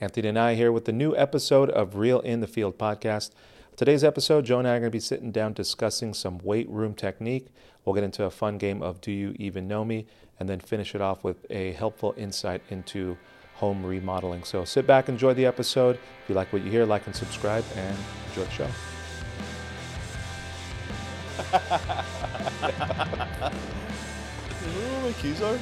Anthony and I here with the new episode of Real in the Field podcast. Today's episode, Joe and I are going to be sitting down discussing some weight room technique. We'll get into a fun game of Do You Even Know Me, and then finish it off with a helpful insight into home remodeling. So sit back, enjoy the episode. If you like what you hear, like and subscribe, and enjoy the show. Remember where my keys are?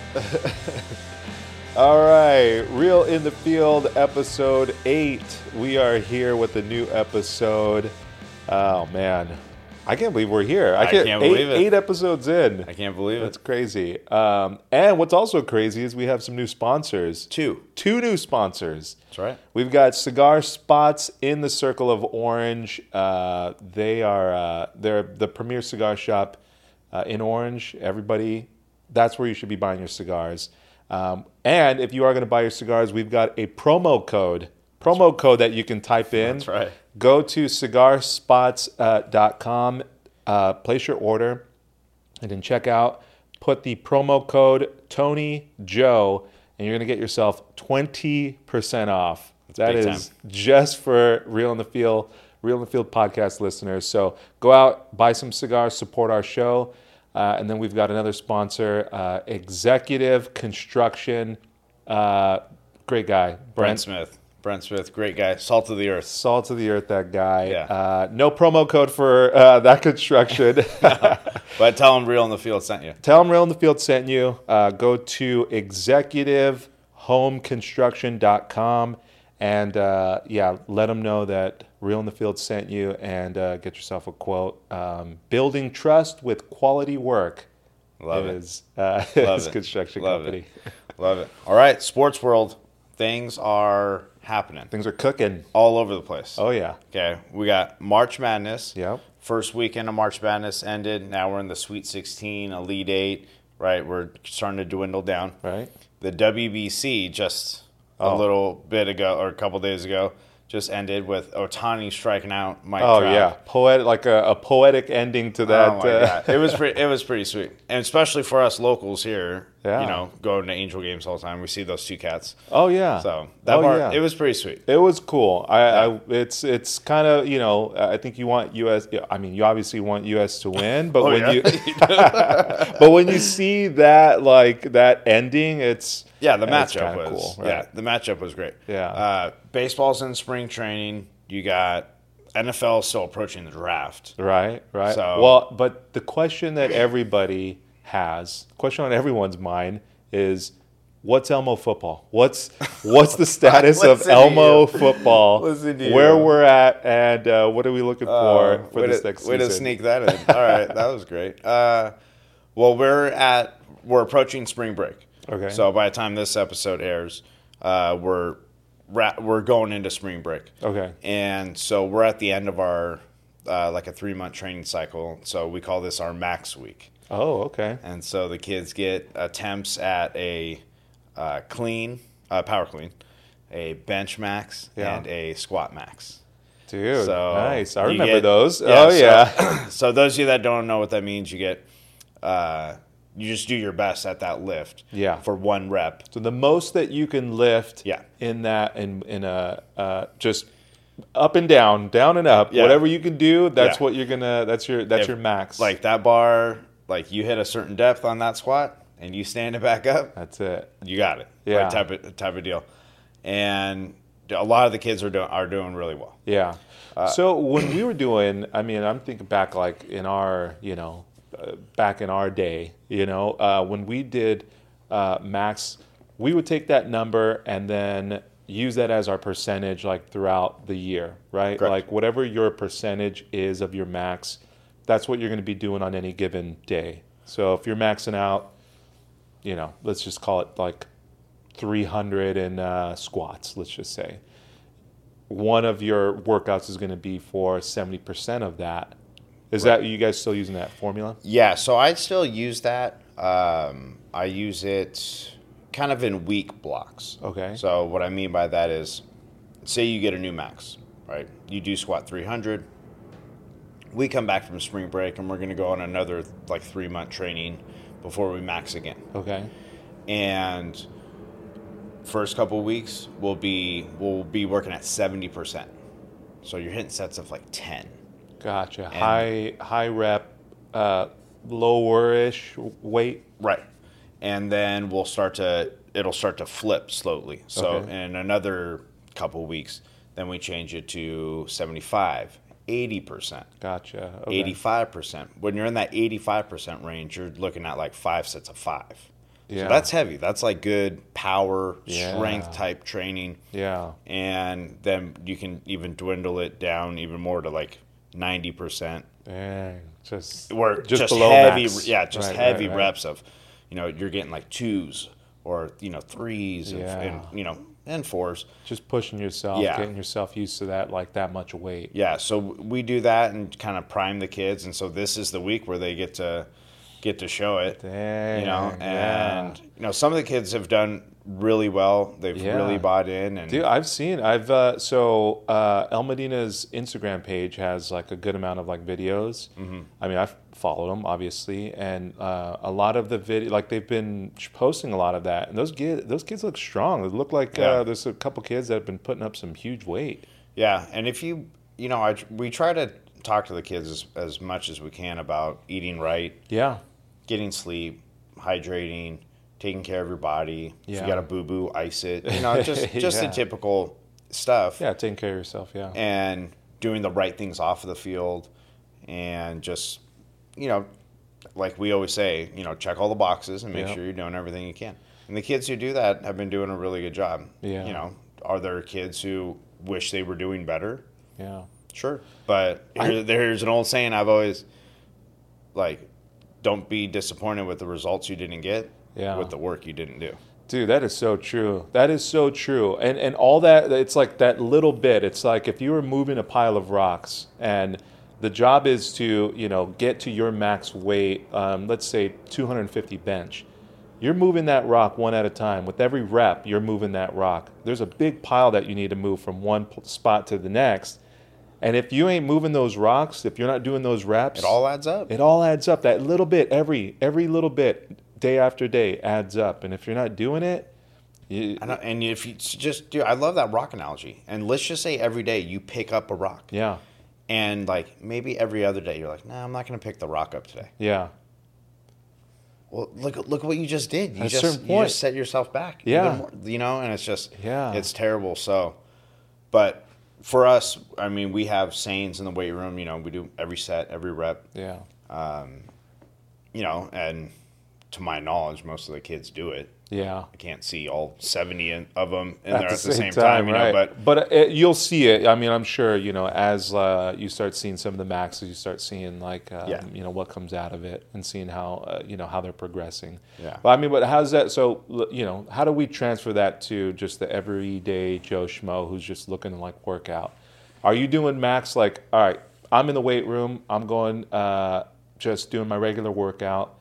All right, Real in the Field, episode eight. We are here with a new episode. Oh man, I can't believe we're here. I can't eight, believe it. Eight episodes in. I can't believe That's it. That's crazy. Um, and what's also crazy is we have some new sponsors. Two. Two new sponsors. That's right. We've got Cigar Spots in the Circle of Orange. Uh, they are uh, they're the premier cigar shop uh, in Orange. Everybody, that's where you should be buying your cigars. Um, and if you are going to buy your cigars, we've got a promo code. Promo code that you can type in. That's right. Go to cigarspots.com, uh, place your order, and then check out. Put the promo code Tony Joe, and you're going to get yourself 20% off. That is just for Real in the Field, Real in the Field podcast listeners. So go out, buy some cigars, support our show. Uh, and then we've got another sponsor, uh, Executive Construction. Uh, great guy, Brent Brent Smith. Brent Smith, great guy. Salt of the earth. Salt of the earth, that guy. Yeah. Uh, no promo code for uh, that construction. But tell him real in the field sent you. Tell him Real in the Field sent you. Uh, go to executivehomeconstruction.com and uh, yeah, let them know that Real in the Field sent you and uh, get yourself a quote. Um, building trust with quality work Love it. is uh, Love is it. construction Love company. it. Love it. All right, sports world. Things are happening Things are cooking. all over the place. Oh yeah. Okay, we got March Madness. Yep. First weekend of March Madness ended. Now we're in the Sweet 16, Elite Eight. Right, we're starting to dwindle down. Right. The WBC just a Oh. little bit ago or a couple days ago just ended with Ohtani striking out Mike Oh Trout. yeah. Poetic, like a, a poetic ending to that. oh my uh, god, it was pretty, it was pretty sweet, and especially for us locals here. Yeah. You know, going to Angel games all the time, we see those two cats. Oh yeah. So that oh, part, yeah. it was pretty sweet. It was cool. I, Yeah. I it's it's kind of you know I think you want US. I mean, you obviously want US to win, but Oh, when you but when you see that like that ending, it's Yeah, the matchup was cool. Right? yeah, the matchup was great. Yeah. uh, baseball's in spring training. You got NFL still approaching the draft. Right, right. So- well, but the question that everybody has, the question on everyone's mind is, what's Elmo football? What's what's the status of Elmo football? Listen to where we're at, and uh, what are we looking for Uh, for way this to, next way season? to sneak that in. All right, that was great. Uh, well, we're at we're approaching spring break. Okay. So by the time this episode airs, uh, we're we're going into spring break. Okay. And so we're at the end of our uh, like a three month training cycle. So we call this our max week. Oh, okay. And so the kids get attempts at a uh, clean, uh, power clean, a bench max, Yeah. and a squat max. Dude, So nice. I remember get- those. yeah, oh so- yeah. So those of you that don't know what that means, you get, uh, you just do your best at that lift. Yeah. For one rep. So the most that you can lift Yeah. in that in in a uh, just up and down, down and up, Yeah. whatever you can do, that's Yeah. what you're gonna that's your that's If- your max. Like that bar, like you hit a certain depth on that squat, and you stand it back up. that's it. You got it. Yeah. Like type of type of deal. And a lot of the kids are doing are doing really well. Yeah. Uh, so when we were doing, I mean, I'm thinking back like in our, you know, uh, back in our day, you know, uh, when we did uh, max, we would take that number and then use that as our percentage like throughout the year, right? Correct. Like whatever your percentage is of your max, that's what you're going to be doing on any given day. So if you're maxing out, you know, let's just call it like 300 in uh, squats, let's just say one of your workouts is going to be for 70% of that. Is that you guys still using that formula? Yeah, so I still use that. Um, I use it kind of in week blocks. Okay. So what I mean by that is, say you get a new max, right? You do squat 300. We come back from spring break and we're going to go on another like three month training before we max again. Okay. And first couple weeks we'll be we'll be working at 70%. So you're hitting sets of like 10. Gotcha. high high rep, uh, lowerish weight. Right. And then we'll start to it'll start to flip slowly. So Okay. in another couple weeks, then we change it to 75, 80%, Gotcha. Okay. 85%. When you're in that 85% range, you're looking at like five sets of five. Yeah. So that's heavy. That's like good power, Yeah. strength type training. Yeah. And then you can even dwindle it down even more to like 90%. Dang. Just Where just, just, below heavy, max. yeah, just Right, heavy right, right. reps of, you know, you're getting like twos or you know threes Yeah. and you know and fours. Just pushing yourself, Yeah. getting yourself used to that like that much weight. Yeah, so we do that and kind of prime the kids, and so this is the week where they get to get to show it. Dang. you know, yeah. and you know some of the kids have done really well. They've Yeah. really bought in, and Dude, I've seen. I've uh, so uh, El Modena's Instagram page has like a good amount of like videos. Mm-hmm. I mean, I've followed them obviously, and uh, a lot of the video, like they've been posting a lot of that, and those kids, those kids look strong. They look like Yeah. uh, there's a couple kids that have been putting up some huge weight. Yeah, and if you, you know, I we try to talk to the kids as, as much as we can about eating right, Yeah, getting sleep, hydrating, taking care of your body. If Yeah. you got a boo boo, ice it. You know, just just Yeah. the typical stuff. yeah, taking care of yourself. Yeah, And doing the right things off of the field, and just, you know, like we always say, you know, check all the boxes and make Yeah. sure you're doing everything you can. And the kids who do that have been doing a really good job. Yeah. You know, are there kids who wish they were doing better? yeah. Sure. But here, there's an old saying I've always like don't be disappointed with the results you didn't get Yeah. with the work you didn't do. Dude, that is so true. That is so true. And and all that it's like that little bit. It's like if you were moving a pile of rocks and the job is to, you know, get to your max weight, um, let's say 250 bench. You're moving that rock one at a time. With every rep, you're moving that rock. There's a big pile that you need to move from one spot to the next. And if you ain't moving those rocks, if you're not doing those reps, It all adds up. it all adds up. That little bit, every every little bit, day after day, adds up. And if you're not doing it, you, and if you just do, I love that rock analogy. And let's just say every day you pick up a rock, yeah, and like maybe every other day you're like, nah, I'm not going to pick the rock up today. yeah, Well, look look what you just did. You At just you just set yourself back. Yeah. more, you know, and it's just Yeah. it's terrible. So, but for us, I mean, we have sayings in the weight room. You know, we do every set, every rep. yeah, um, You know, and to my knowledge, most of the kids do it. Yeah. I can't see all seventy of them in there at the same, time, time. you know, right? but but uh, you'll see it. I mean, I'm sure you know as uh, you start seeing some of the maxes, you start seeing like um, Yeah. you know what comes out of it and seeing how uh, you know how they're progressing. Yeah. But I mean, but how's that? So you know, how do we transfer that to just the everyday Joe schmo who's just looking to like work out? Are you doing max like all right? I'm in the weight room. I'm going uh, just doing my regular workout.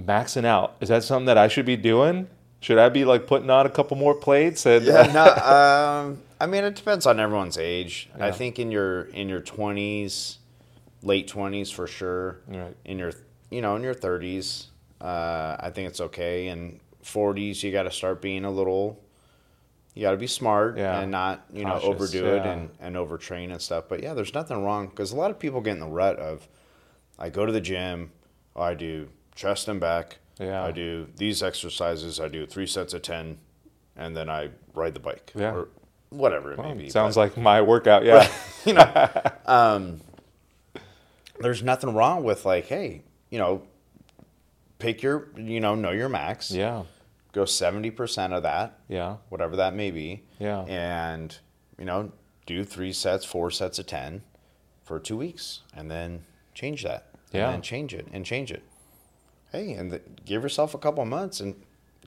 Maxing out is that something that I should be doing? Should I be like putting on a couple more plates and yeah, no. Um, I mean, it depends on everyone's age. I think in your in your twenties, late twenties for sure. Right. In your you know in your thirties, uh, I think it's okay. In forties, you got to start being a little. You got to be smart Yeah. and not you know Cautious, overdo it and and overtrain and stuff. But yeah, there's nothing wrong because a lot of people get in the rut of, I go to the gym, oh, I do chest and back. Yeah. I do these exercises. I do three sets of ten, and then I ride the bike. Yeah. Or whatever it Well, may be. sounds but, like my workout. Yeah. you know, um, there's nothing wrong with like, hey, you know, pick your, you know, know your max. yeah. Go seventy percent of that, Yeah. whatever that may be. Yeah. And you know, do three sets, four sets of ten, for two weeks, and then change that. Yeah. And then change it and change it. Hey, and the, give yourself a couple of months and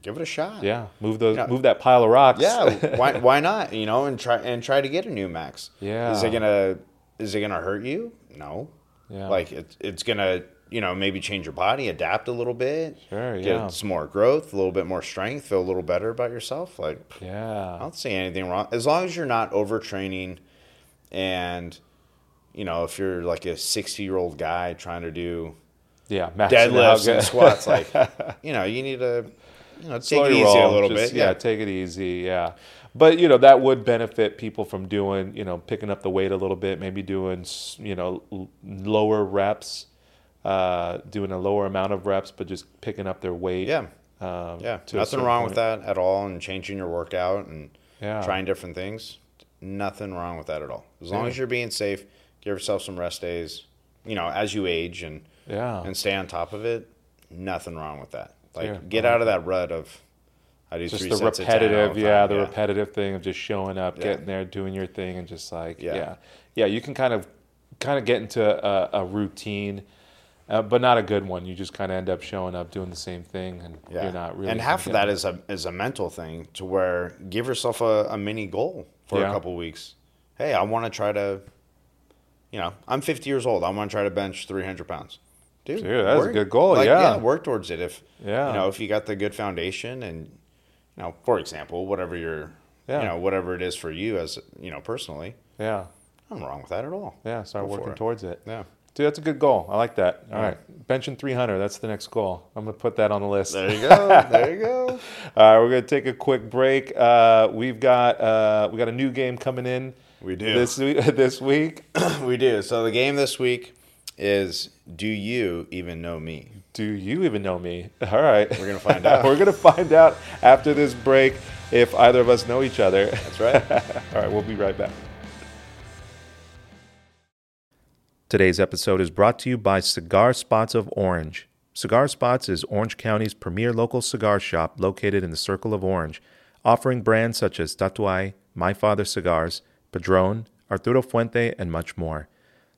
give it a shot. Yeah. Move those. Yeah. Move that pile of rocks. Yeah, why why not? You know, and try and try to get a new max. Yeah. Is it gonna is it gonna hurt you? No. Yeah. Like it, it's gonna you know maybe change your body, adapt a little bit. Sure, Get yeah. some more growth, a little bit more strength, feel a little better about yourself. Like yeah, I don't see anything wrong as long as you're not overtraining, and you know if you're like a sixty year old guy trying to do Yeah. Deadlifts and squats, like you know you need to you know, take slow it your easy a little Just, bit. Yeah. Yeah. take it easy. Yeah, but you know that would benefit people from doing, you know, picking up the weight a little bit, maybe doing, you know, lower reps, uh, doing a lower amount of reps, but just picking up their weight. Yeah. Um, Yeah. Nothing wrong point. with that at all and changing your workout and Yeah. trying different things. Nothing wrong with that at all. As long Yeah. as you're being safe, give yourself some rest days, you know, as you age and Yeah. and stay on top of it, nothing wrong with that. Like Yeah, get out of that rut of I do just the sets of 10 repetitive, the yeah, the repetitive thing of just showing up, Yeah. getting there, doing your thing, and just like, yeah, Yeah. yeah, you can kind of, kind of get into a, a routine, uh, but not a good one. You just kind of end up showing up, doing the same thing, and Yeah. you're not really. and half of that is a is a mental thing to where give yourself a, a mini goal for Yeah. a couple weeks. Hey, I want to try to, you know, I'm 50 years old. I want to try to bench 300 pounds. Dude, Dude, that's a good goal, yeah. work towards it. If Yeah. you know, if you got the good foundation, and you know, for example, whatever your, Yeah. you know, whatever it is for you as you know personally, yeah, I'm wrong with that at all. yeah. Start Go working it. towards it. Yeah. Dude, that's a good goal. I like that. All Yeah. right, benching 300. That's the next goal. I'm gonna put that on the list. There you go. there you go. All right, we're gonna take a quick break. Uh, we've got uh, we got a new game coming in. We do. this. This week. we do. So the game this week is Do you even know me? Do you even know me? All right, We're gonna find out. we're gonna find out after this break if either of us know each other. That's right. All right, we'll be right back. Today's episode is brought to you by Cigar Spots of Orange. Cigar Spots is Orange County's premier local cigar shop located in the Circle of Orange, offering brands such as Tatuaje, My Father Cigars, Padron, Arturo Fuente, and much more.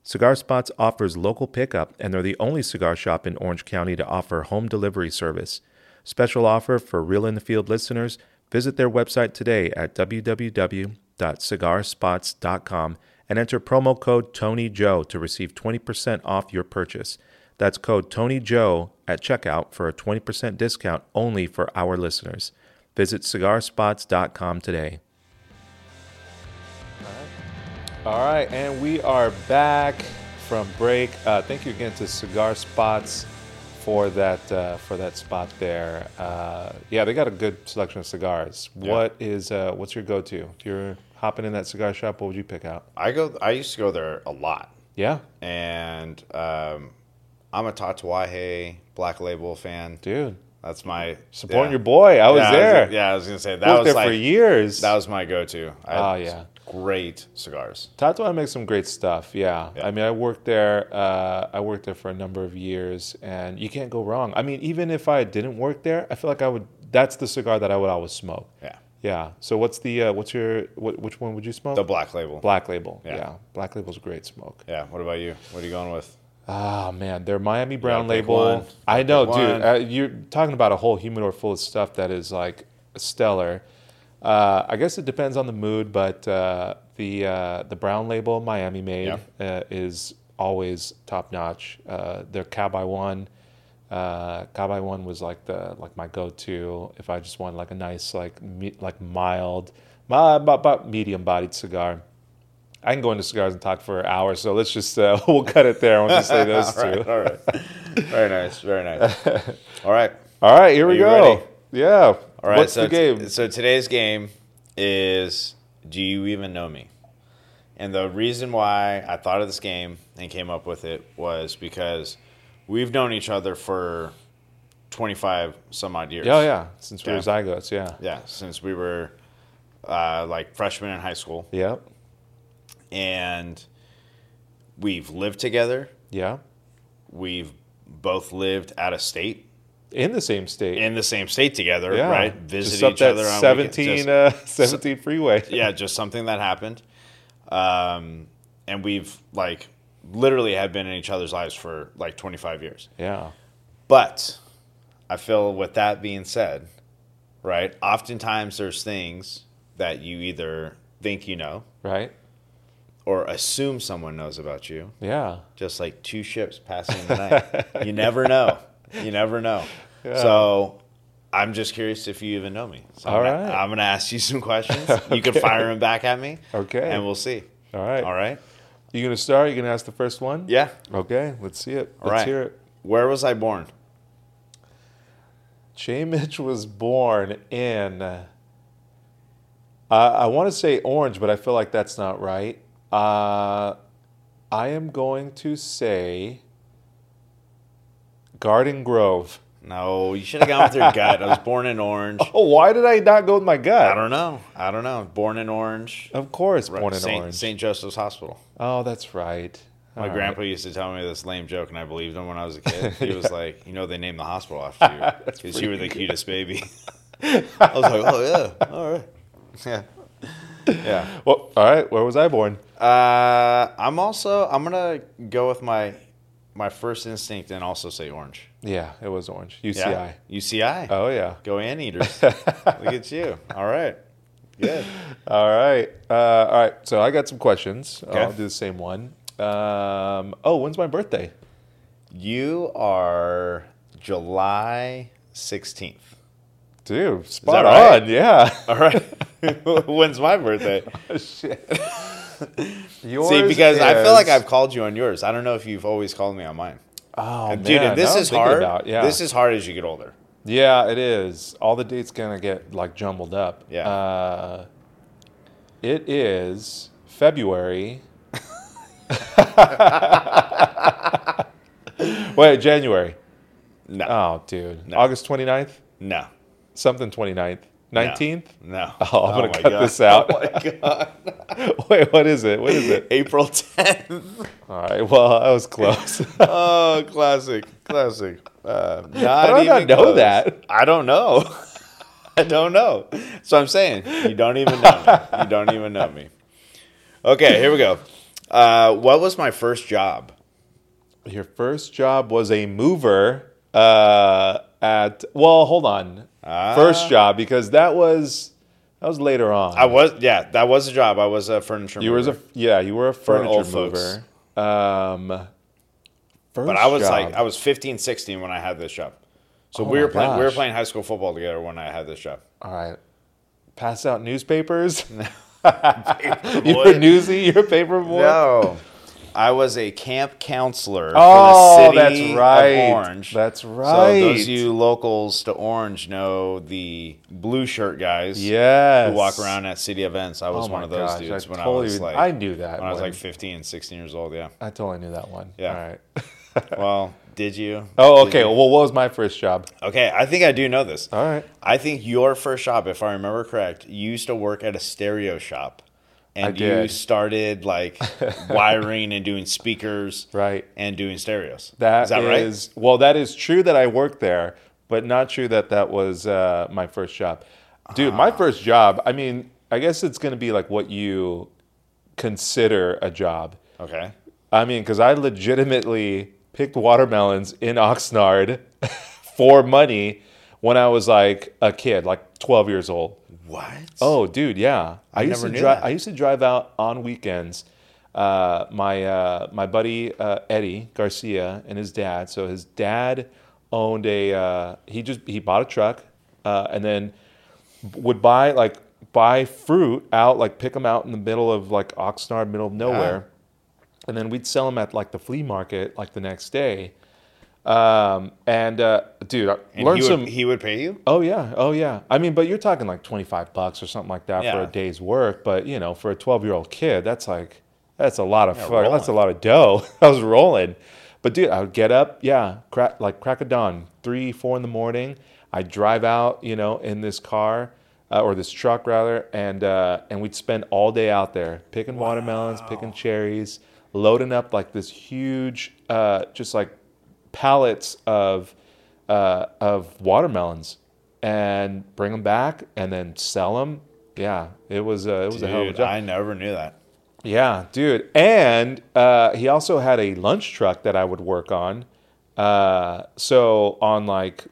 Cigar Spots offers local pickup, and they're the only cigar shop in Orange County to offer home delivery service. Special offer for Real in the Field listeners visit their website today at www.cigarspots.com and enter promo code TonyJoe to receive 20% off your purchase. That's code TonyJoe at checkout for a 20% discount only for our listeners. Visit cigarspots.com today. All right, and we are back from break. Uh, thank you again to Cigar Spots for that uh, for that spot there. Uh, yeah, they got a good selection of cigars. What is uh, what's your go-to? If you're hopping in that cigar shop, what would you pick out? I go. I used to go there a lot, Yeah, and um, I'm a Tatuaje Black Label fan. dude, That's my supporting yeah. your boy. I was yeah, there. yeah, I was gonna say that was there like for years. that was my go-to. I Oh, yeah. Great cigars. Tatuaje makes some great stuff. Yeah. Yeah. I mean, I worked there. Uh, I worked there for a number of years, and you can't go wrong. I mean, even if I didn't work there, I feel like I would. That's the cigar that I would always smoke. Yeah, Yeah. So what's the uh, what's your what, which one would you smoke? the Black Label. Black Label. Yeah. Yeah. Black Label's a great smoke. Yeah. What about you? What are you going with? Ah man, their Miami Brown label. I know, dude. Uh, you're talking about a whole humidor full of stuff that is like stellar. Uh, I guess it depends on the mood, but uh, the uh, the brown label Miami made uh, is always top notch. Uh, their Cowboy One, uh, Cowboy One was like the like my go to if I just want like a nice like me, like mild, about, medium bodied cigar. I can go into cigars and talk for hours, so let's just uh, we'll cut it there. I'll just say those all two. right. All right. very nice. Very nice. All right. All right, here we Are you go. ready? Yeah. All right. What's so the t- game? so today's game is Do you even know me? And the reason why I thought of this game and came up with it was because we've known each other for 25 some odd years. Oh yeah, since we were Yeah. zygotes, yeah. Yeah, since we were uh, like freshmen in high school. Yep. And we've lived together. Yeah. We've both lived out of state In the same state. in the same state together, yeah. right? Just Visit up each other on 17, weekends. Just- uh, 17 freeway. yeah, just something that happened. Um, and we've like literally have been in each other's lives for like 25 years. Yeah. But I feel with that being said, right? Oftentimes there's things that you either think you know Right. or assume someone knows about you, Yeah. just like two ships passing the night. you never know. You never know. Yeah. So I'm just curious if you even know me. So All I'm, gonna. I'm gonna ask you some questions. You can fire them back at me. Okay. And we'll see. All right. All right. You gonna start? You gonna ask the first one? Yeah. Okay. Let's see it. All Let's right. hear it. Where was I born? J. Mitch was born in. Uh, I want to say Orange, but I feel like that's not right. Uh, I am going to say Garden Grove. No, you should have gone with your gut. I was born in Orange. Oh, why did I not go with my gut? I don't know. I don't know. Born in Orange. Of course, born in Saint, Orange. St. Joseph's Hospital. Oh, that's right. My All right. grandpa used to tell me this lame joke, and I believed him when I was a kid. He was like, "You know, they named the hospital after you because you were the cutest baby." I was like, "Oh yeah, all right, yeah, yeah." Well, all right. Where was I born? Uh, I'm also I'm gonna go with my my first instinct and also say orange. Yeah, it was Orange. UCI. Yeah, UCI. Oh yeah. Go Anteaters. Look at you. All right, good. All right. Uh, all right. So I got some questions. Okay. I'll do the same one. Um, oh, when's my birthday? You are July 16th. Dude, spot right? on. Yeah. All right. When's my birthday? Shit. See, because I feel like I've called you on yours. I don't know if you've always called me on mine. Oh, Dude, man, and this is hard. about- yeah. This is hard as you get older. yeah, it is. All the dates gonna get like jumbled up. Yeah. Uh, it is February. Wait, January. No. Oh, dude. No. August 29th? No. Something 29th. 19th? No. Oh, I'm gonna my cut God. this out. Oh my god. Wait, what is it? What is it? April 10th. All right. Well, that was close. Oh, classic. Classic. Uh, not How do I not even know close. that? I don't know. I don't know. So I'm saying you don't even know me. You don't even know me. Okay, here we go. Uh, what was my first job? Your first job was a mover uh, at. Well, hold on. Ah. First job because that was that was later on. I was yeah, that was a job. I was a furniture. you were mover. a yeah. You were a furniture mover. Um, first But I was job. like, I was 15, 16 when I had this job. So Oh we were playing. We were playing high school football together when I had this job. all right. Pass out newspapers. you boy. were newsy. You're a paper boy. No, I was a camp counselor Oh, for the oh, city that's right. of Orange. That's right. So those of you locals to Orange know the blue shirt guys. Yes. Who walk around at city events. I was Oh one of those gosh, dudes I when totally I was like I knew that when I was like 15, 16 years old. Yeah. I totally knew that one. Yeah. All right. Well, did you? Oh, okay. you? Well, what was my first job? Okay, I think I do know this. All right. I think your first job, if I remember correct, you used to work at a stereo shop. And you started like wiring and doing speakers Right. and doing stereos. That is that is- well, that is true that I worked there, but not true that that was uh, my first job. Dude, Ah. my first job. I mean, I guess it's going to be like what you consider a job. Okay. I mean, because I legitimately picked watermelons in Oxnard for money when I was like a kid, like 12 years old. What? Oh, dude, yeah. I, used never to drive. I used to drive out on weekends. Uh, my uh, my buddy uh, Eddie Garcia and his dad. So his dad owned a. Uh, he just he bought a truck, uh, and then would buy like buy fruit out, like pick them out in the middle of like Oxnard, middle of nowhere, and then we'd sell them at like the flea market like the next day. Um, and uh, dude, I And learned he some. he would pay you? Oh yeah, oh yeah. I mean, but you're talking like 25 bucks or something like that for a day's work. But you know, for a 12 year old kid, that's like that's a lot of Yeah, fuck, that's a lot of dough. I was rolling, but dude, I would get up, yeah, crack like crack of dawn, three, four in the morning. I'd drive out, you know, in this car uh, or this truck rather, and uh, and we'd spend all day out there picking watermelons, picking cherries, loading up like this huge, uh, just like pallets of uh, of watermelons and bring them back and then sell them. Yeah, it was uh, it was a hell of a job. I never knew that. yeah, dude. And uh, he also had a lunch truck that I would work on. Uh, so on like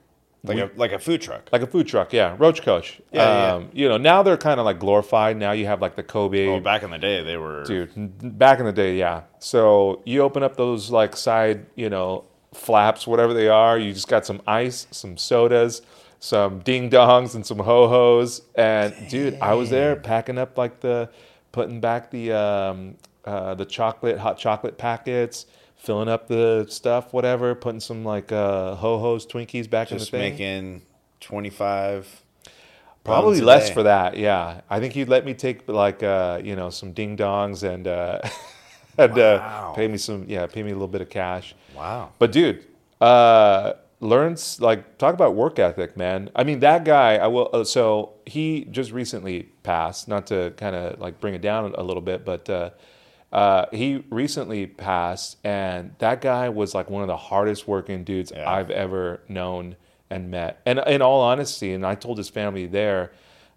Like a like a food truck. like a food truck, yeah, Roach Coach. Yeah, yeah, yeah. um, You know, now they're kind of like glorified. Now you have like the Kobe Well, back in the day, they were. dude back in the day yeah so you open up those like side you know flaps whatever they are you just got some ice some sodas some ding dongs and some ho hos and dude i was there packing up like the putting back the um, uh, the chocolate hot chocolate packets filling up the stuff whatever putting some like uh, ho hos twinkies back in the Just thing making 25. Probably less for that. Yeah, I think he'd let me take like uh, you know some ding dongs and and Wow. uh, pay me some yeah pay me a little bit of cash. Wow. But dude, uh, learns like talk about work ethic, man. I mean that guy. I will. Uh, so he just recently passed. Not to kind of like bring it down a little bit, but uh, uh, he recently passed, and that guy was like one of the hardest working dudes Yeah. I've ever known and met. And in all honesty, and I told his family there.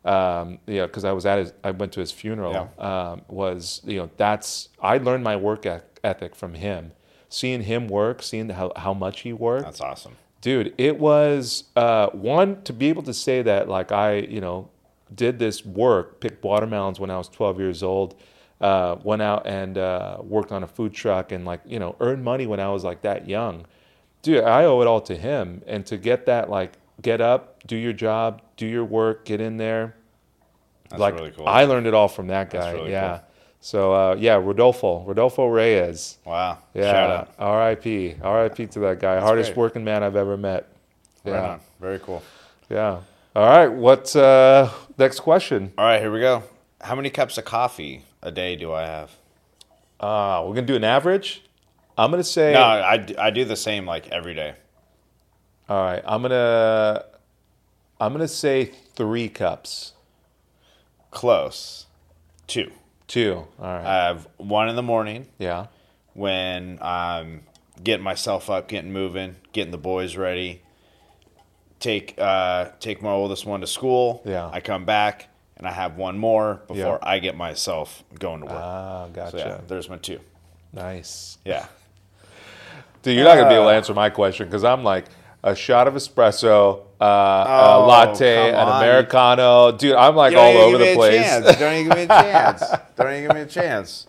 Um, you know, because I was at his, I went to his funeral. Um, was you know that's I learned my work ethic from him seeing him work, seeing how, how much he worked, That's awesome. dude, it was uh, one to be able to say that like I, you know, did this work, picked watermelons when I was 12 years old, uh, went out and uh, worked on a food truck and like you know earned money when I was like that young, dude. I owe it all to him, and to get that like get up, do your job, do your work, get in there. That's like really cool. I learned it all from that That's guy. really yeah. cool. So uh, yeah, Rodolfo, Rodolfo Reyes. wow. Yeah. Shout out. R.I.P. R.I.P. to that guy. Hardest great. working man I've ever met. Right Yeah. on. Very cool. Yeah. All right. What's uh next question? All right, here we go. How many cups of coffee a day do I have? Uh, we're gonna do an average. I'm gonna say. No, I, I do the same like every day. All right. I'm gonna. I'm gonna say three cups. Close. Two. Two. All right. I have one in the morning yeah. when I'm getting myself up, getting moving, getting the boys ready. Take uh, take my oldest one to school. Yeah. I come back and I have one more before Yeah. I get myself going to work. Ah, gotcha. so yeah, there's my two. Nice. Yeah. Dude, you're not gonna be able to Uh, answer my question because I'm like a shot of espresso, uh, Oh, a latte, an americano. Dude, I'm like all over give the me a place. chance. Don't even give me a chance. Don't even give me a chance.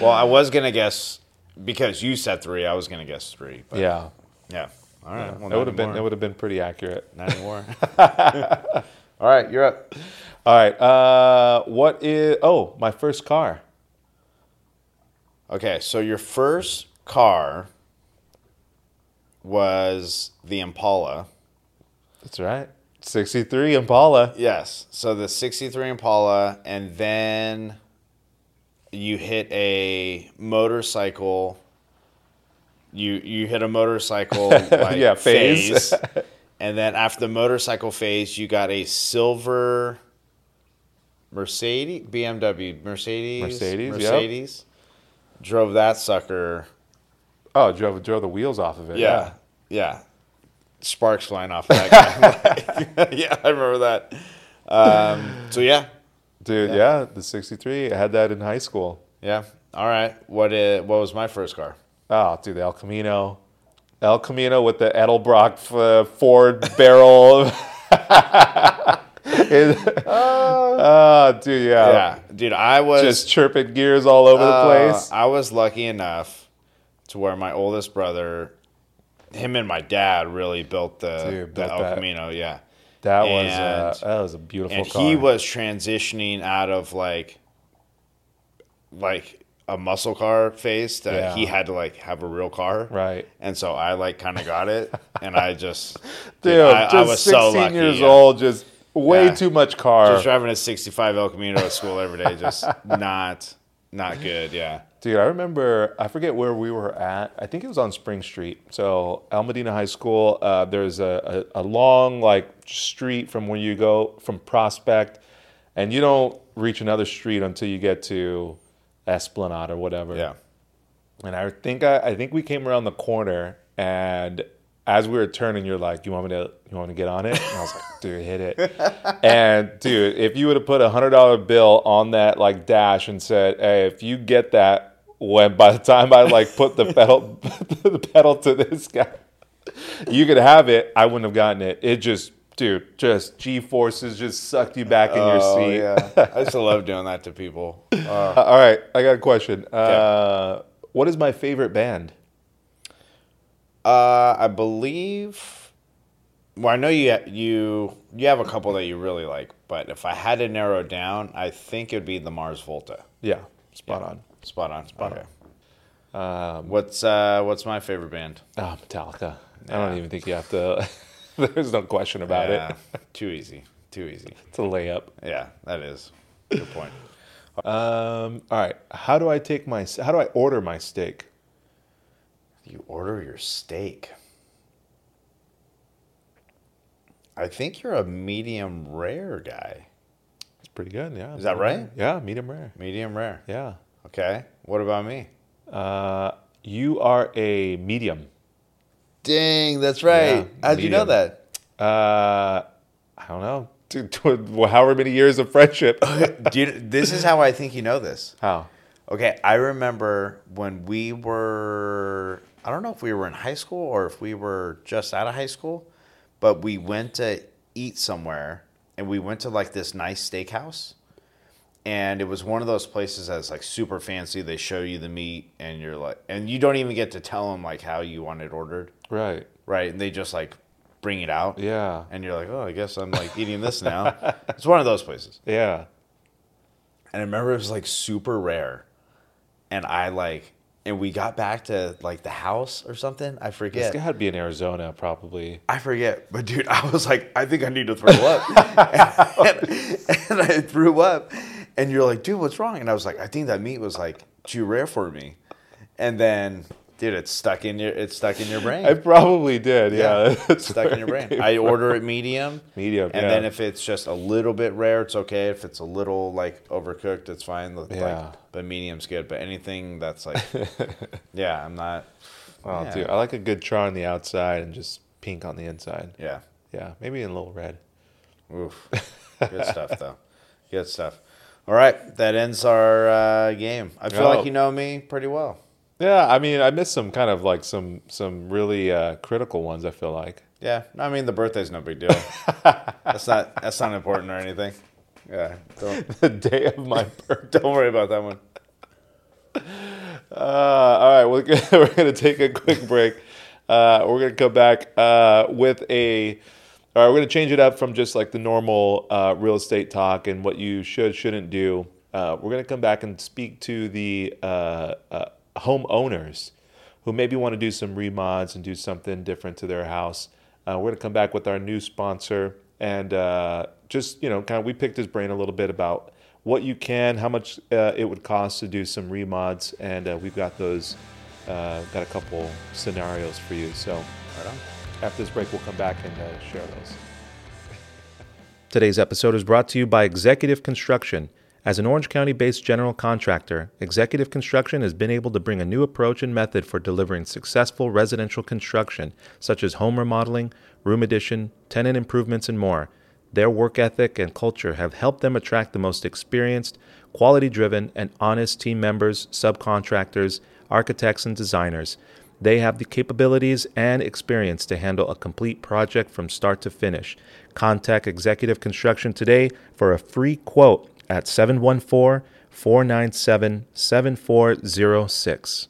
Well, I was gonna guess because you said three. I was gonna guess three. But yeah. yeah. All right. Well, that would have been that would have been pretty accurate. Not anymore. All right, you're up. All right. Uh, what is? Oh, my first car. Okay, so your first car was the Impala. That's right. 63 Impala. Yes. So the 63 Impala, and then you hit a motorcycle. You you hit a motorcycle like Yeah, phase. phase. and then after the motorcycle phase, you got a silver Mercedes, BMW, Mercedes, Mercedes, yep. Mercedes. Drove that sucker. Oh, drove drove the wheels off of it. Yeah, yeah. Yeah, sparks flying off of that guy. yeah, I remember that. Um, so yeah, Dude, yeah. the 63. I had that in high school. yeah. All right. What is, what was my first car? Oh, dude, the El Camino. El Camino with the Edelbrock uh, four barrel. It- oh, dude, yeah. Yeah, dude. I was Just chirping gears all over the uh, place. I was lucky enough to where my oldest brother, him and my dad, really built the, Dude, the El that. Camino. Yeah, That was and- uh, that was a beautiful and car. he was transitioning out of like like a muscle car phase that Yeah. he had to like have a real car right. and so i like kind of got it and i just Dude, I, I just was 16 so lucky years yeah. old, just way Yeah. too much car. just driving a 65 el camino to school every day just not not good yeah Dude, I remember, I forget where we were at. I think it was on Spring Street. So, El Modena High School, uh, there's a, a, a long, like, street from where you go from Prospect, and you don't reach another street until you get to Esplanade or whatever. yeah And I think I, I think we came around the corner, and as we were turning, you're like, "You want me to? You want to get on it?" And I was like, "Dude, hit it!" and dude, if you would have put a hundred dollar bill on that like dash and said, "Hey, if you get that, when by the time I like put the pedal the pedal to this guy, you could have it," I wouldn't have gotten it. It just, dude, just G forces just sucked you back in your oh seat. yeah i used to love doing that to people uh, All right, I got a question. Uh, what is my favorite band? uh i believe well i know you you you have a couple that you really like but if i had to narrow down i think it would be the mars volta Yeah, spot on. Spot on. Spot okay. Um, What's uh what's my favorite band? oh, Metallica. I don't even think you have to. There's no question about Yeah, it. too easy. Too easy. It's a layup. Yeah, that is. Good point. Um, all right. How do I take my? How do I order my steak? You order your steak. I think you're a medium rare guy. It's pretty good. Yeah. Is that right? Yeah, medium rare. Medium rare. Yeah. Okay. What about me? Uh, you are a medium. Dang, that's right. Yeah, How'd you know that? Uh, I don't know. To, to, however many years of friendship. You, this is how I think you know this. How? Okay, I remember when we were, I don't know if we were in high school or if we were just out of high school, but we went to eat somewhere and we went to like this nice steakhouse. And it was one of those places that's like super fancy. They show you the meat and you're like, and you don't even get to tell them like how you want it ordered, Right. right? And they just like bring it out. Yeah. And you're like, oh, I guess I'm like eating this now. it's one of those places. Yeah. And I remember it was like super rare. And I like, and we got back to like the house or something. I forget. guy had to be in Arizona, probably. I forget. But dude, I was like, I think I need to throw up. and, and I threw up. And you're like, dude, what's wrong? And I was like, I think that meat was like too rare for me. And then, dude, it's stuck in your, it's stuck in your brain. I probably did. Yeah. it's stuck in your brain. I order it medium. Medium, And yeah. then if it's just a little bit rare, it's okay. If it's a little like overcooked, it's fine. Like, Yeah. but medium's good. But anything that's like, yeah, I'm not. Oh, yeah. dude, I like a good char on the outside and just pink on the inside. Yeah. Yeah, maybe in a little red. Oof. Good stuff though. Good stuff. All right, that ends our uh, game. I feel Oh. like you know me pretty well. Yeah, I mean, I missed some kind of like some some really uh, critical ones. I feel like. Yeah, I mean the birthday's no big deal. that's not that's not important or anything. Yeah, the day of my birth. don't worry about that one. Uh, all right, we're gonna, we're gonna take a quick break. Uh, we're gonna come back uh, with a. All right, we're gonna change it up from just like the normal uh, real estate talk and what you should shouldn't do. Uh, we're gonna come back and speak to the uh, uh, homeowners who maybe want to do some remods and do something different to their house. Uh, we're gonna come back with our new sponsor and uh, just you know, kind of we picked his brain a little bit about what you can, how much it would cost to do some remods, and we've got those, got a couple scenarios for you. So Right on. After this break, we'll come back and uh, share those. Today's episode is brought to you by Executive Construction. As an Orange County based general contractor, Executive Construction has been able to bring a new approach and method for delivering successful residential construction, such as home remodeling, room addition, tenant improvements, and more. Their work ethic and culture have helped them attract the most experienced, quality driven, and honest team members, subcontractors, architects, and designers. They have the capabilities and experience to handle a complete project from start to finish. Contact Executive Construction today for a free quote at 714 497 7406.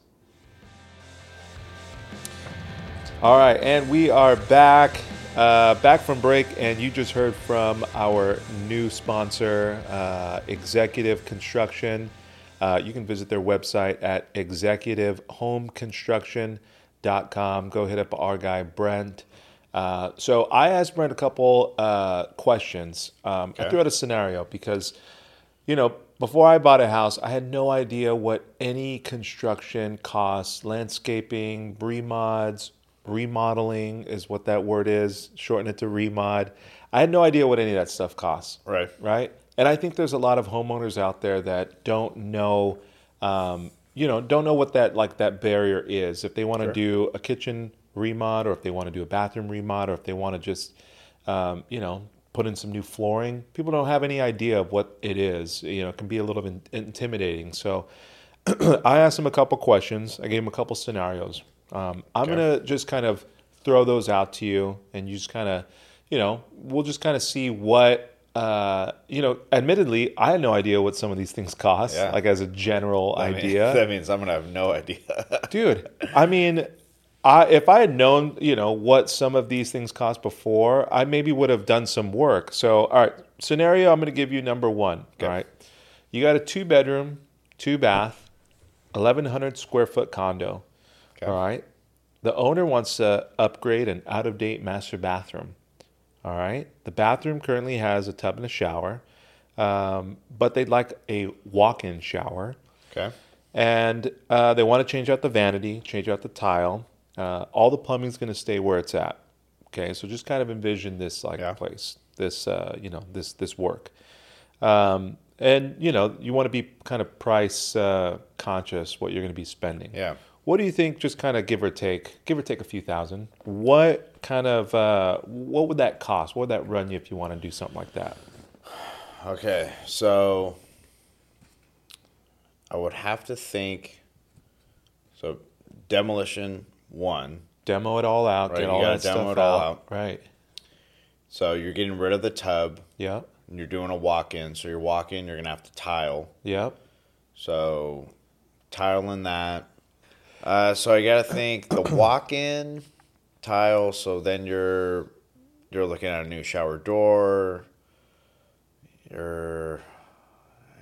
All right, and we are back, uh, back from break, and you just heard from our new sponsor, uh, Executive Construction. Uh, you can visit their website at executivehomeconstruction.com. Go hit up our guy Brent. Uh, so I asked Brent a couple uh, questions. Um, I threw out a scenario because you know, before I bought a house, I had no idea what any construction costs, landscaping, remods, remodeling is what that word is, shorten it to remod. I had no idea what any of that stuff costs. Right. Right. And I think there's a lot of homeowners out there that don't know, um, you know, don't know what that like that barrier is. If they want to Sure. do a kitchen remod, or if they want to do a bathroom remod, or if they want to just, um, you know, put in some new flooring. People don't have any idea of what it is. You know, it can be a little in- intimidating. So I asked them a couple questions. I gave them a couple scenarios. Um, I'm Okay. gonna just kind of throw those out to you, and you just kind of, you know, we'll just kind of see what. Uh, you know, admittedly, I had no idea what some of these things cost. Yeah. Like as a general mean, idea, that means I'm gonna have no idea. dude. I mean, I if I had known, you know, what some of these things cost before, I maybe would have done some work. So, all right, scenario I'm going to give you number one. Okay. All right, you got a two bedroom, two bath, 1,100 square foot condo. Okay. All right, the owner wants to upgrade an out of date master bathroom. All right. The bathroom currently has a tub and a shower, um, but they'd like a walk-in shower, Okay. and uh, they want to change out the vanity, change out the tile. Uh, all the plumbing's going to stay where it's at. Okay, so just kind of envision this like Yeah. place, this uh, you know this this work, um, and you know you want to be kind of price uh, conscious what you're going to be spending. Yeah. What do you think? Just kind of give or take, give or take a few thousand. What kind of uh, what would that cost? What would that run you if you want to do something like that? Okay. So I would have to think. So demolition one. Demo it all out. Right, get you all that demo stuff it all out. out. Right. So you're getting rid of the tub. Yep. And you're doing a walk-in. So your walk-in, you're gonna have to tile. Yep. So tiling that. Uh, so I gotta think the walk-in tile. So then you're you're looking at a new shower door. You're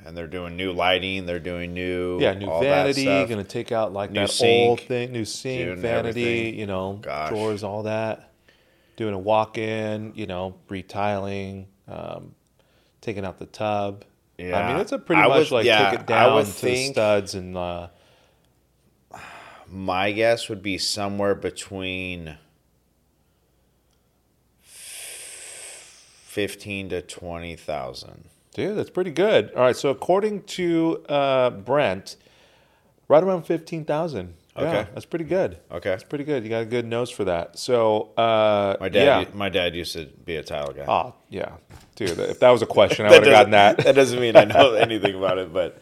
and they're doing new lighting. They're doing new Yeah, new vanity. stuff. Gonna take out like New that sink, old thing. New sink, vanity. everything. You know, Gosh. drawers, all that. Doing a walk-in. You know, retiling. Um, taking out the tub. Yeah, I mean, it's a pretty I much would- like yeah, take it down to think- the studs and uh, My guess would be somewhere between fifteen to twenty thousand. Dude, that's pretty good. All right, so according to uh, Brent, right around fifteen thousand. Yeah, Okay. that's pretty good. Okay. That's pretty good. You got a good nose for that. So, uh, My dad, yeah. my dad used to be a tile guy. Oh, yeah, dude. If that was a question, I would have gotten that. That doesn't mean I know anything about it, but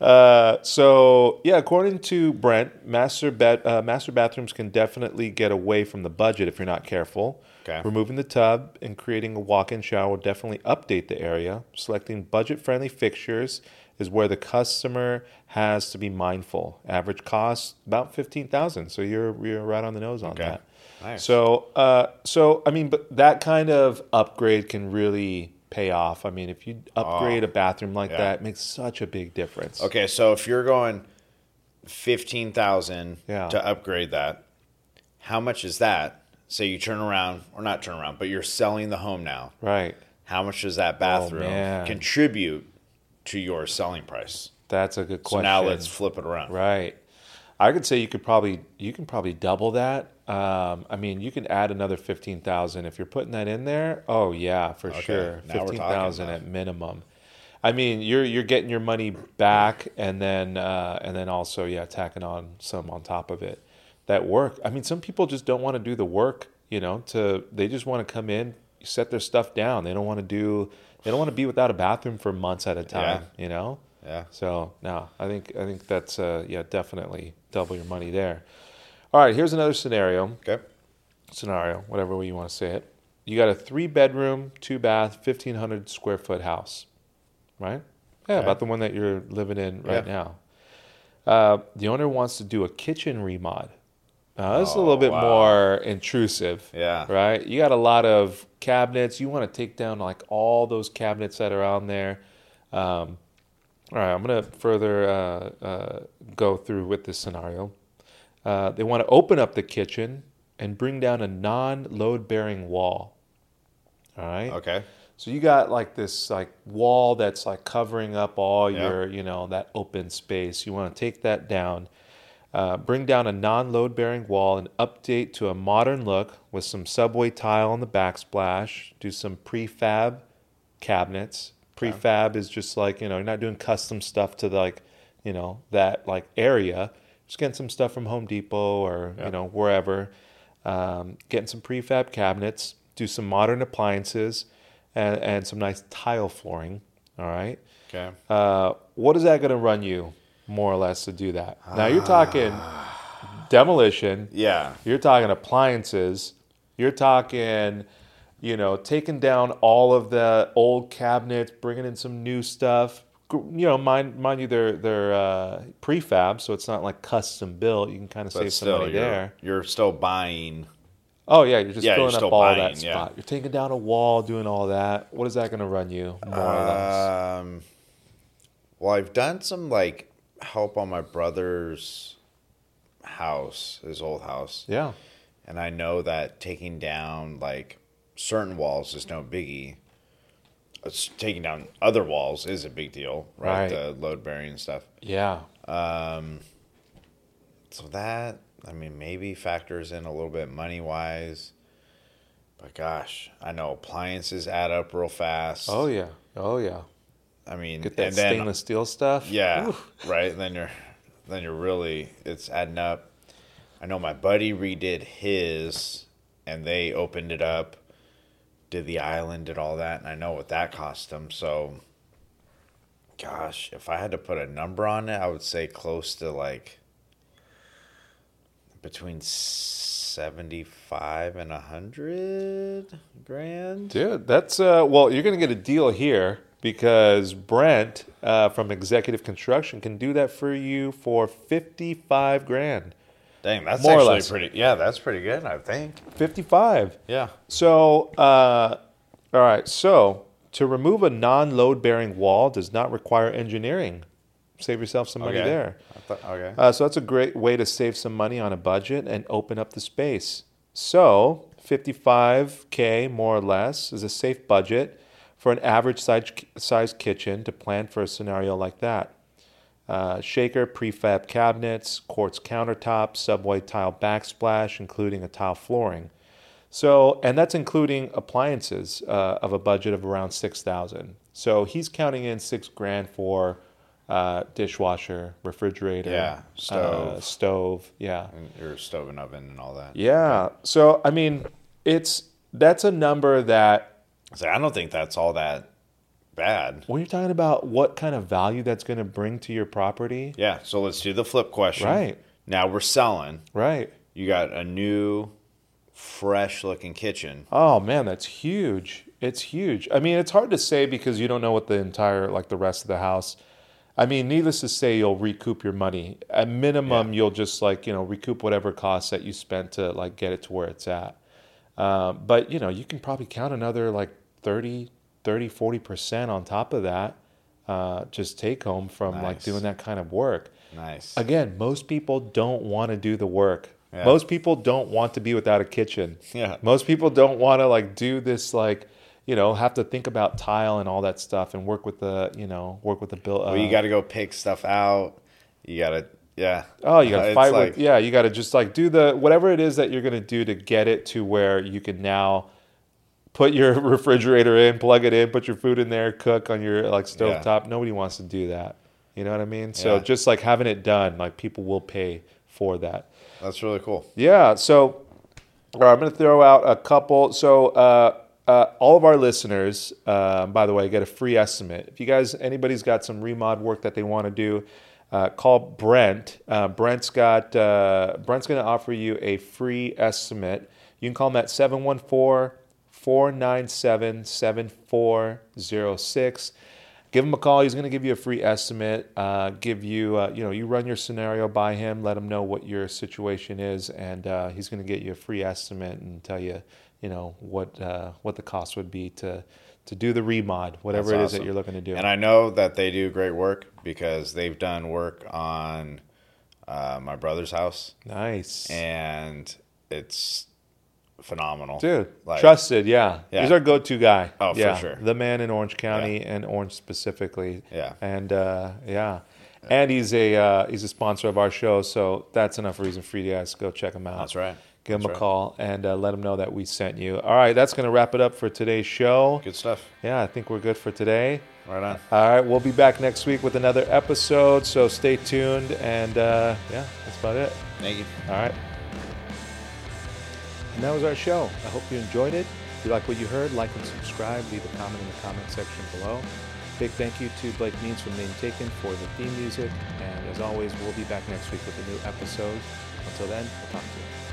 Uh, so yeah, according to Brent, master bed uh, master bathrooms can definitely get away from the budget if you're not careful. Okay. Removing the tub and creating a walk-in shower will definitely update the area. Selecting budget-friendly fixtures is where the customer has to be mindful. Average cost about fifteen thousand. So you're you're right on the nose on Okay. that. Nice. So uh, so I mean, but that kind of upgrade can really pay off. I mean, if you upgrade a bathroom like yeah. that, it makes such a big difference. okay. So if you're going fifteen thousand Yeah. to upgrade that, how much is that? Say you turn around, or not turn around, but you're selling the home now. Right. How much does that bathroom Oh, contribute to your selling price? That's a good So question. now let's flip it around. Right. I could say you could probably you can probably double that. Um, I mean, you can add another fifteen thousand if you're putting that in there. Oh yeah, for Okay, sure, now fifteen thousand at minimum. I mean, you're you're getting your money back, and then uh, and then also yeah, tacking on some on top of it. That work. I mean, some people just don't want to do the work. You know, to they just want to come in, set their stuff down. They don't want to do. They don't want to be without a bathroom for months at a time. You know. Yeah. So no, I think I think that's uh, yeah definitely double your money there. All right, here's another scenario. Okay. Scenario, whatever way you want to say it. You got a three bedroom, two bath, fifteen hundred square foot house, right? Yeah, Okay. about the one that you're living in right Yeah. now. Uh, the owner wants to do a kitchen remod. Now, this is a Oh, little bit wow. more intrusive Yeah. right? You got a lot of cabinets. You want to take down like all those cabinets that are on there. Um, all right, I'm gonna further uh, uh, go through with this scenario. Uh, they want to open up the kitchen and bring down a non-load bearing wall. All right. Okay. So you got like this like wall that's like covering up all Yeah. your you know that open space. You want to take that down, uh, bring down a non-load bearing wall and update to a modern look with some subway tile on the backsplash. Do some prefab cabinets. Prefab is just like you know you're not doing custom stuff to like you know that like area. Just getting some stuff from Home Depot or Yeah. you know wherever. Um, getting some prefab cabinets. Do some modern appliances and, and some nice tile flooring. All right. Okay. Uh, what is that going to run you, more or less, to do that? Now you're talking demolition. Yeah. You're talking appliances. You're talking, you know, taking down all of the old cabinets, bringing in some new stuff. You know, mind mind you, they're they're uh, prefab, so it's not like custom built. You can kind of But save some still, money you're, there. you're still buying. Oh yeah, you're just Yeah, you're filling up all buying, that yeah. spot. You're taking down a wall, doing all that. What is that going to run you, more or less? Um, well, I've done some like help on my brother's house, his old house, Yeah, and I know that taking down like certain walls is no biggie. It's taking down other walls is a big deal, right? Right. The load bearing stuff. Yeah. Um, So that I mean maybe factors in a little bit money wise. But gosh, I know appliances add up real fast. Oh yeah. Oh yeah. I mean, Get that and then stainless steel stuff. Yeah, right. And then you're, then you're really it's adding up. I know my buddy redid his, and they opened it up, did the island, did all that, and I know what that cost them. So, gosh, if I had to put a number on it, I would say close to like between seventy-five and a hundred grand. Dude, that's uh well, you're gonna get a deal here because Brent uh, from Executive Construction can do that for you for fifty five grand. Dang, that's More or actually less. pretty. Yeah, that's pretty good. I think. Fifty five. Yeah. So, uh, all right. So, to remove a non-load bearing wall does not require engineering. Save yourself some money Okay. there. Thought, okay. Uh, so that's a great way to save some money on a budget and open up the space. So 55k more or less is a safe budget for an average size size kitchen to plan for a scenario like that. Uh, shaker prefab cabinets, quartz countertops, subway tile backsplash, including a tile flooring. So, and that's including appliances uh, of a budget of around six thousand. So he's counting in six grand for uh, dishwasher, refrigerator, Yeah, stove. uh, stove. Yeah, and your stove and oven and all that. yeah. So I mean, it's that's a number that So I don't think that's all that bad. when you're talking about what kind of value that's going to bring to your property, Yeah. So let's do the flip question. Right. Now we're selling. right? You got a new, fresh looking kitchen. Oh man, that's huge. It's huge. I mean, it's hard to say because you don't know what the entire like the rest of the house. I mean, needless to say, you'll recoup your money. At minimum, Yeah. you'll just like you know recoup whatever costs that you spent to like get it to where it's at. Um, but you know, you can probably count another like 30, 30, 40 percent on top of that. Uh, just take home from like doing that kind of work. Nice. Again, most people don't want to do the work. Yeah. Most people don't want to be without a kitchen. Yeah. Most people don't want to like do this like, you know, have to think about tile and all that stuff and work with the, you know, work with the bill. well, you got to go pick stuff out. You got to, yeah. Oh, you got to It's fight like- with yeah. You got to just like do the whatever it is that you're gonna do to get it to where you can now put your refrigerator in, plug it in, put your food in there, cook on your like Yeah. stovetop. Nobody wants to do that. You know what I mean? So Yeah. just like having it done, like people will pay for that. That's really cool. Yeah. So, all right, I'm going to throw out a couple. So, uh, uh, all of our listeners, uh, by the way, get a free estimate. If you guys, anybody's got some remod work that they want to do, uh, call Brent. Uh, Brent's got. Uh, Brent's going to offer you a free estimate. You can call him at 714 497 7406 give him a call. He's going to give you a free estimate. Uh, give you, uh, you know, you run your scenario by him. Let him know what your situation is, and uh, he's going to get you a free estimate and tell you, you know, what uh, what the cost would be to to do the remod, whatever That's it is that you're looking to do. And I know that they do great work because they've done work on uh, my brother's house, nice, and it's phenomenal, dude. Like- trusted, yeah. Yeah. He's our go-to guy. Oh, for sure. The man in Orange County and Orange specifically. Yeah. and uh, yeah. And he's a uh, he's a sponsor of our show, so that's enough reason for you guys to go check him out. That's right. Give him That's a right. call and uh, let him know that we sent you. All right, that's going to wrap it up for today's show. Good stuff. Yeah, I think we're good for today. Right on. All right, we'll be back next week with another episode, so stay tuned. And uh, yeah, that's about it. Thank you. All right. And that was our show. I hope you enjoyed it. If you like what you heard, like and subscribe. Leave a comment in the comment section below. Big thank you to Blake Means from Name Taken for the theme music. And as always, we'll be back next week with a new episode. Until then, we'll talk to you.